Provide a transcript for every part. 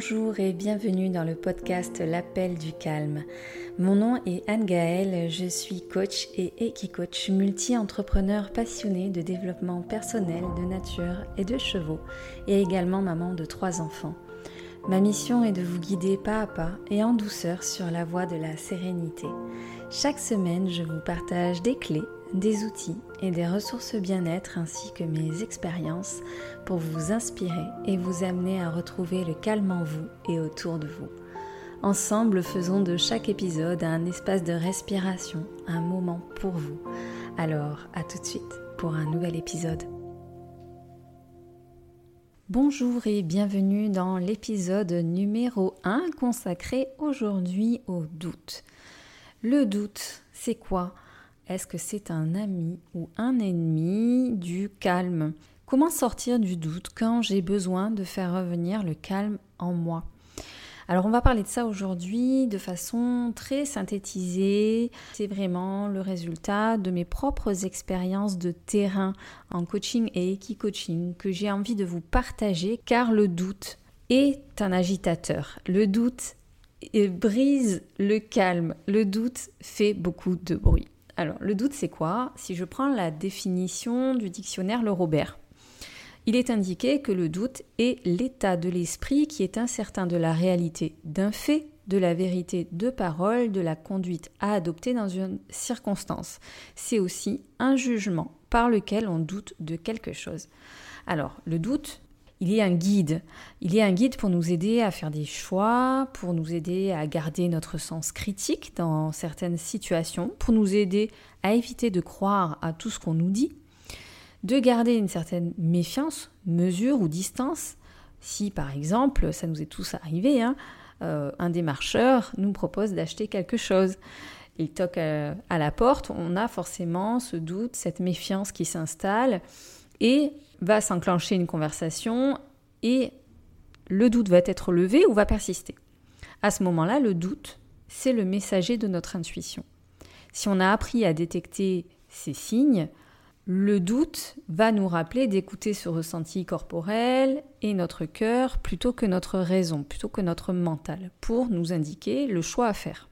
Bonjour et bienvenue dans le podcast L'appel du calme. Mon nom est Anne Gaëlle, je suis coach et équi-coach multi-entrepreneur passionné de développement personnel, de nature et de chevaux et également maman de trois enfants. Ma mission est de vous guider pas à pas et en douceur sur la voie de la sérénité. Chaque semaine, je vous partage des clés des outils et des ressources bien-être ainsi que mes expériences pour vous inspirer et vous amener à retrouver le calme en vous et autour de vous. Ensemble, faisons de chaque épisode un espace de respiration, un moment pour vous. Alors, à tout de suite pour un nouvel épisode. Bonjour et bienvenue dans l'épisode numéro 1 consacré aujourd'hui au doute. Le doute, c'est quoi? Est-ce que c'est un ami ou un ennemi? Du calme. Comment sortir du doute quand j'ai besoin de faire revenir le calme en moi? Alors on va parler de ça aujourd'hui de façon très synthétisée. C'est vraiment le résultat de mes propres expériences de terrain en coaching et équi-coaching que j'ai envie de vous partager car le doute est un agitateur. Le doute brise le calme. Le doute fait beaucoup de bruit. Alors, le doute, c'est quoi? Si je prends la définition du dictionnaire Le Robert, il est indiqué que le doute est l'état de l'esprit qui est incertain de la réalité d'un fait, de la vérité de parole, de la conduite à adopter dans une circonstance. C'est aussi un jugement par lequel on doute de quelque chose. Alors, le doute, il est un guide. Il est un guide pour nous aider à faire des choix, pour nous aider à garder notre sens critique dans certaines situations, pour nous aider à éviter de croire à tout ce qu'on nous dit, de garder une certaine méfiance, mesure ou distance. Si par exemple, ça nous est tous arrivé, hein, euh, un démarcheur nous propose d'acheter quelque chose. Il toque à la porte, on a forcément ce doute, cette méfiance qui s'installe et va s'enclencher une conversation et le doute va être levé ou va persister. À ce moment-là, le doute, c'est le messager de notre intuition. Si on a appris à détecter ces signes, le doute va nous rappeler d'écouter ce ressenti corporel et notre cœur plutôt que notre raison, plutôt que notre mental, pour nous indiquer le choix à faire.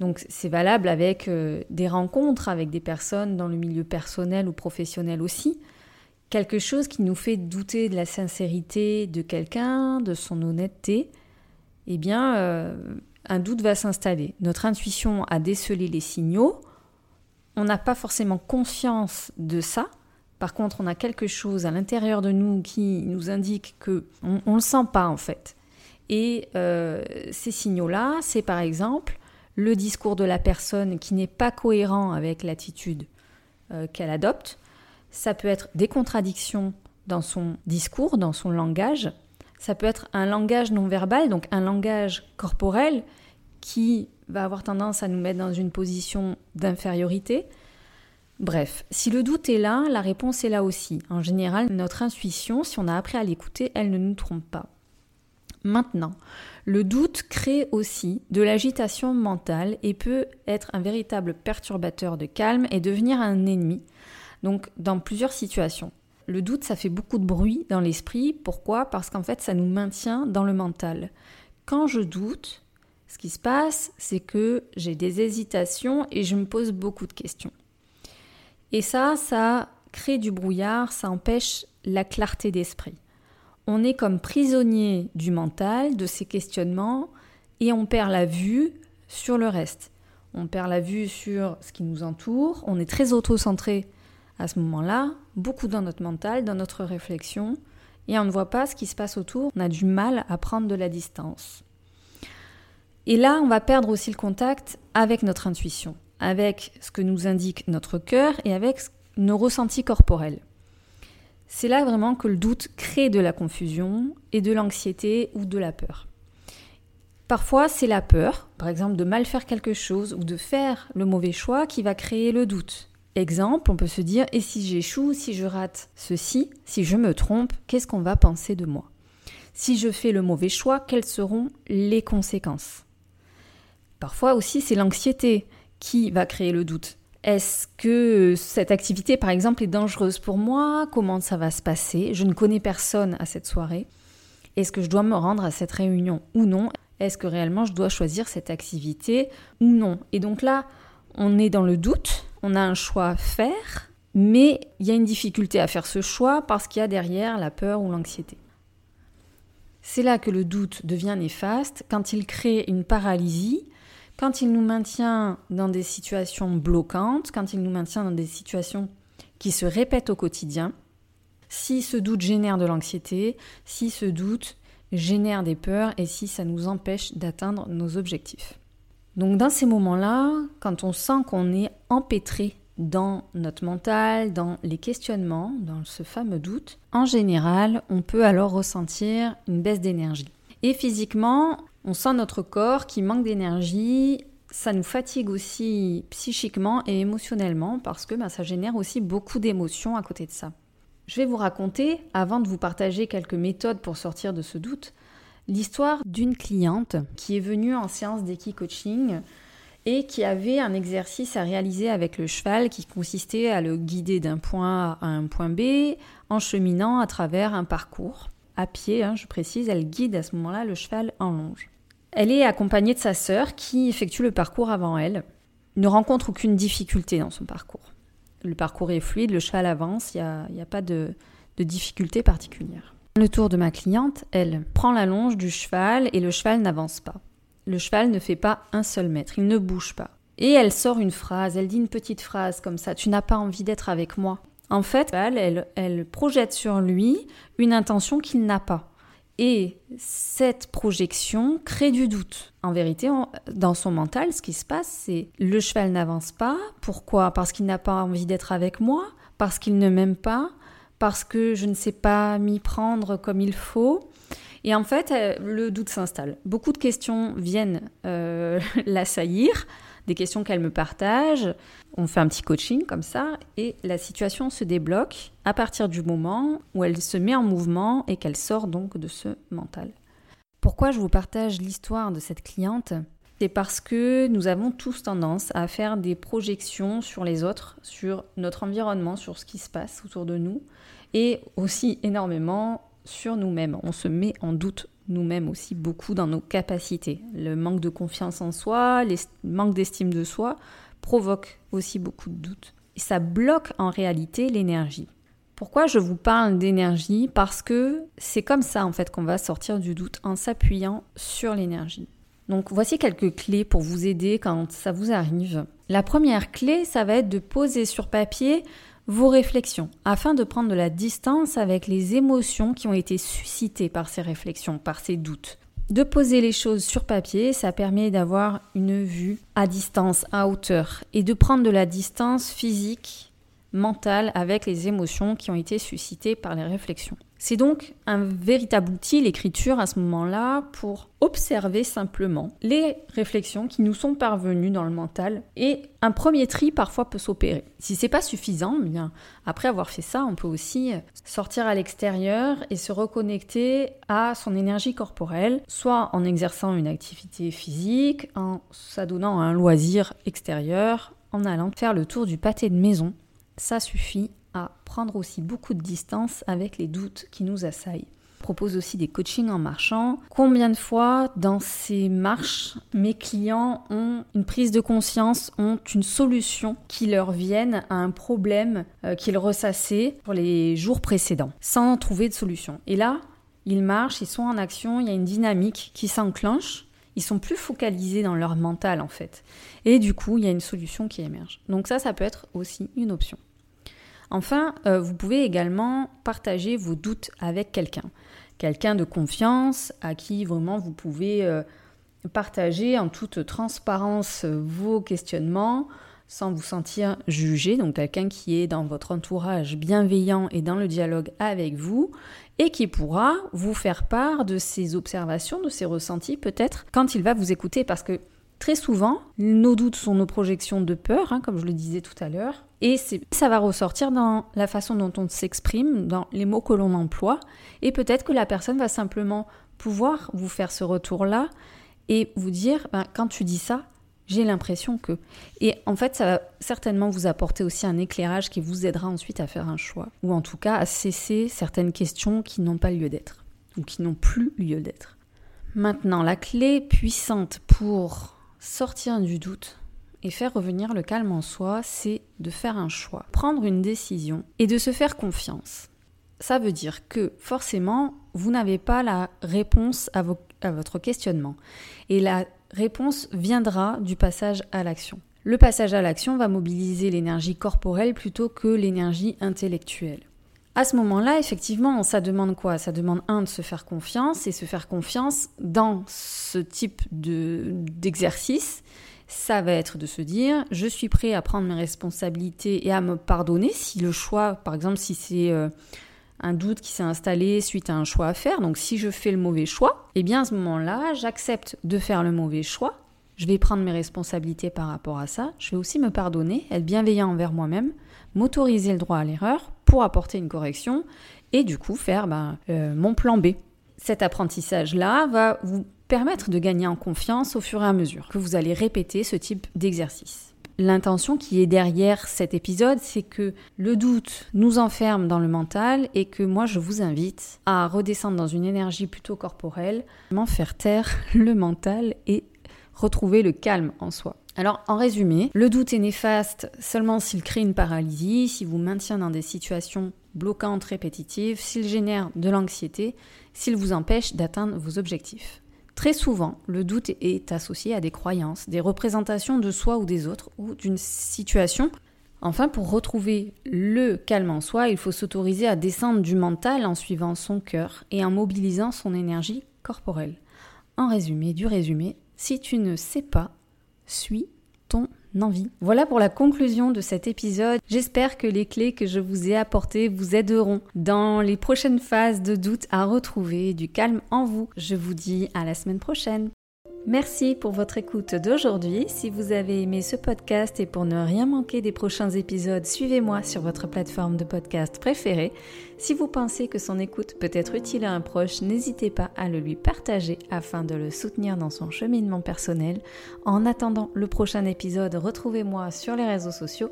Donc c'est valable avec euh, des rencontres avec des personnes dans le milieu personnel ou professionnel aussi. Quelque chose qui nous fait douter de la sincérité de quelqu'un, de son honnêteté, eh bien euh, un doute va s'installer. Notre intuition a décelé les signaux, on n'a pas forcément conscience de ça. Par contre, on a quelque chose à l'intérieur de nous qui nous indique que on, ne le sent pas en fait. Et euh, ces signaux-là, c'est par exemple le discours de la personne qui n'est pas cohérent avec l'attitude euh, qu'elle adopte. Ça peut être des contradictions dans son discours, dans son langage. Ça peut être un langage non verbal, donc un langage corporel qui va avoir tendance à nous mettre dans une position d'infériorité. Bref, si le doute est là, la réponse est là aussi. En général, notre intuition, si on a appris à l'écouter, elle ne nous trompe pas. Maintenant, le doute crée aussi de l'agitation mentale et peut être un véritable perturbateur de calme et devenir un ennemi. Donc dans plusieurs situations. Le doute, ça fait beaucoup de bruit dans l'esprit. Pourquoi? Parce qu'en fait, ça nous maintient dans le mental. Quand je doute, ce qui se passe, c'est que j'ai des hésitations et je me pose beaucoup de questions. Et ça, ça crée du brouillard, ça empêche la clarté d'esprit on est comme prisonnier du mental, de ces questionnements, et on perd la vue sur le reste. On perd la vue sur ce qui nous entoure, on est très auto-centré à ce moment-là, beaucoup dans notre mental, dans notre réflexion, et on ne voit pas ce qui se passe autour, on a du mal à prendre de la distance. Et là, on va perdre aussi le contact avec notre intuition, avec ce que nous indique notre cœur et avec nos ressentis corporels. C'est là vraiment que le doute crée de la confusion et de l'anxiété ou de la peur. Parfois, c'est la peur, par exemple de mal faire quelque chose ou de faire le mauvais choix, qui va créer le doute. Exemple, on peut se dire et si j'échoue, si je rate ceci, si je me trompe, qu'est-ce qu'on va penser de moi? Si je fais le mauvais choix, quelles seront les conséquences? Parfois aussi, c'est l'anxiété qui va créer le doute. Est-ce que cette activité, par exemple, est dangereuse pour moi? Comment ça va se passer? Je ne connais personne à cette soirée. Est-ce que je dois me rendre à cette réunion ou non? Est-ce que réellement je dois choisir cette activité ou non? Et donc là, on est dans le doute, on a un choix à faire, mais il y a une difficulté à faire ce choix parce qu'il y a derrière la peur ou l'anxiété. C'est là que le doute devient néfaste quand il crée une paralysie, quand il nous maintient dans des situations bloquantes, quand il nous maintient dans des situations qui se répètent au quotidien, si ce doute génère de l'anxiété, si ce doute génère des peurs et si ça nous empêche d'atteindre nos objectifs. Donc dans ces moments-là, quand on sent qu'on est empêtré dans notre mental, dans les questionnements, dans ce fameux doute, en général, on peut alors ressentir une baisse d'énergie. Et physiquement, on sent notre corps qui manque d'énergie, ça nous fatigue aussi psychiquement et émotionnellement parce que ben, ça génère aussi beaucoup d'émotions à côté de ça. Je vais vous raconter, avant de vous partager quelques méthodes pour sortir de ce doute, l'histoire d'une cliente qui est venue en séance d'équipe coaching et qui avait un exercice à réaliser avec le cheval qui consistait à le guider d'un point A à un point B en cheminant à travers un parcours. À pied, hein, je précise, elle guide à ce moment-là le cheval en longe. Elle est accompagnée de sa sœur qui effectue le parcours avant elle. ne rencontre aucune difficulté dans son parcours le parcours est fluide, le cheval avance, il n'y a, pas de, difficulté particulière. Le tour de ma cliente, elle prend la longe du cheval et le cheval n'avance pas. Le cheval ne fait pas un seul mètre, il ne bouge pas. Et elle sort une phrase, elle dit une petite phrase comme ça, tu n'as pas envie d'être avec moi. En fait, elle projette sur lui une intention qu'il n'a pas. Et cette projection crée du doute. En vérité, dans son mental, ce qui se passe, c'est le cheval n'avance pas. Pourquoi? Parce qu'il n'a pas envie d'être avec moi, parce qu'il ne m'aime pas, parce que je ne sais pas m'y prendre comme il faut? Et en fait, euh, le doute s'installe. Beaucoup de questions viennent euh, l'assaillir des questions qu'elle me partage. On fait un petit coaching comme ça et la situation se débloque à partir du moment où elle se met en mouvement et qu'elle sort donc de ce mental. Pourquoi je vous partage l'histoire de cette cliente? C'est parce que nous avons tous tendance à faire des projections sur les autres, sur notre environnement, sur ce qui se passe autour de nous, et aussi énormément sur nous-mêmes. On se met en doute nous-mêmes aussi beaucoup dans nos capacités. Le manque de confiance en soi, le manque d'estime de soi provoque aussi beaucoup de doutes. Et ça bloque en réalité l'énergie. Pourquoi je vous parle d'énergie? Parce que c'est comme ça en fait qu'on va sortir du doute en s'appuyant sur l'énergie. Donc voici quelques clés pour vous aider quand ça vous arrive. La première clé, ça va être de poser sur papier vos réflexions afin de prendre de la distance avec les émotions qui ont été suscitées par ces réflexions, par ces doutes. De poser les choses sur papier, ça permet d'avoir une vue à distance, à hauteur, et de prendre de la distance physique, mentale avec les émotions qui ont été suscitées par les réflexions. C'est donc un véritable outil, l'écriture, à ce moment-là, pour observer simplement les réflexions qui nous sont parvenues dans le mental. Et un premier tri, parfois, peut s'opérer. Si c'est pas suffisant, eh bien, après avoir fait ça, on peut aussi sortir à l'extérieur et se reconnecter à son énergie corporelle, soit en exerçant une activité physique, en s'adonnant à un loisir extérieur, en allant faire le tour du pâté de maison. Ça suffit à prendre aussi beaucoup de distance avec les doutes qui nous assaillent. Je propose aussi des coachings en marchant. Combien de fois dans ces marches, mes clients ont une prise de conscience, ont une solution qui leur vienne à un problème euh, qu'ils ressassaient pour les jours précédents, sans trouver de solution. Et là, ils marchent, ils sont en action, il y a une dynamique qui s'enclenche. Ils sont plus focalisés dans leur mental en fait. Et du coup, il y a une solution qui émerge. Donc ça, ça peut être aussi une option. Enfin, euh, vous pouvez également partager vos doutes avec quelqu'un. Quelqu'un de confiance à qui vraiment vous pouvez euh, partager en toute transparence vos questionnements sans vous sentir jugé. Donc quelqu'un qui est dans votre entourage bienveillant et dans le dialogue avec vous et qui pourra vous faire part de ses observations, de ses ressentis peut-être quand il va vous écouter. Parce que Très souvent, nos doutes sont nos projections de peur, hein, comme je le disais tout à l'heure, et ça va ressortir dans la façon dont on s'exprime, dans les mots que l'on emploie, et peut-être que la personne va simplement pouvoir vous faire ce retour-là et vous dire, ben, quand tu dis ça, j'ai l'impression que. Et en fait, ça va certainement vous apporter aussi un éclairage qui vous aidera ensuite à faire un choix, ou en tout cas à cesser certaines questions qui n'ont pas lieu d'être. ou qui n'ont plus lieu d'être. Maintenant, la clé puissante pour sortir du doute et faire revenir le calme en soi, c'est de faire un choix, prendre une décision et de se faire confiance. Ça veut dire que forcément, vous n'avez pas la réponse à, à votre questionnement. Et la réponse viendra du passage à l'action. Le passage à l'action va mobiliser l'énergie corporelle plutôt que l'énergie intellectuelle. À ce moment-là, effectivement, ça demande quoi? Ça demande un de se faire confiance et se faire confiance dans ce type d'exercice. ça va être de se dire je suis prêt à prendre mes responsabilités et à me pardonner si le choix, par exemple, si c'est euh, un doute qui s'est installé suite à un choix à faire, donc si je fais le mauvais choix, eh bien à ce moment-là, j'accepte de faire le mauvais choix je vais prendre mes responsabilités par rapport à ça. Je vais aussi me pardonner, être bienveillant envers moi-même, m'autoriser le droit à l'erreur pour apporter une correction et du coup faire ben, euh, mon plan B. Cet apprentissage-là va vous permettre de gagner en confiance au fur et à mesure que vous allez répéter ce type d'exercice. L'intention qui est derrière cet épisode, c'est que le doute nous enferme dans le mental et que moi je vous invite à redescendre dans une énergie plutôt corporelle, m'en faire taire le mental et retrouver le calme en soi. Alors en résumé, le doute est néfaste seulement s'il crée une paralysie, s'il vous maintient dans des situations bloquantes répétitives, s'il génère de l'anxiété, s'il vous empêche d'atteindre vos objectifs. Très souvent, le doute est associé à des croyances, des représentations de soi ou des autres, ou d'une situation. Enfin, pour retrouver le calme en soi, il faut s'autoriser à descendre du mental en suivant son cœur et en mobilisant son énergie corporelle. En résumé, du résumé, si tu ne sais pas, suis Voilà pour la conclusion de cet épisode. J'espère que les clés que je vous ai apportées vous aideront dans les prochaines phases de doute à retrouver du calme en vous. Je vous dis à la semaine prochaine. Merci pour votre écoute d'aujourd'hui. Si vous avez aimé ce podcast et pour ne rien manquer des prochains épisodes, suivez-moi sur votre plateforme de podcast préférée. Si vous pensez que son écoute peut être utile à un proche, n'hésitez pas à le lui partager afin de le soutenir dans son cheminement personnel. En attendant le prochain épisode, retrouvez-moi sur les réseaux sociaux.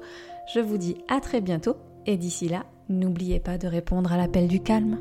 Je vous dis à très bientôt et d'ici là, n'oubliez pas de répondre à l'appel du calme.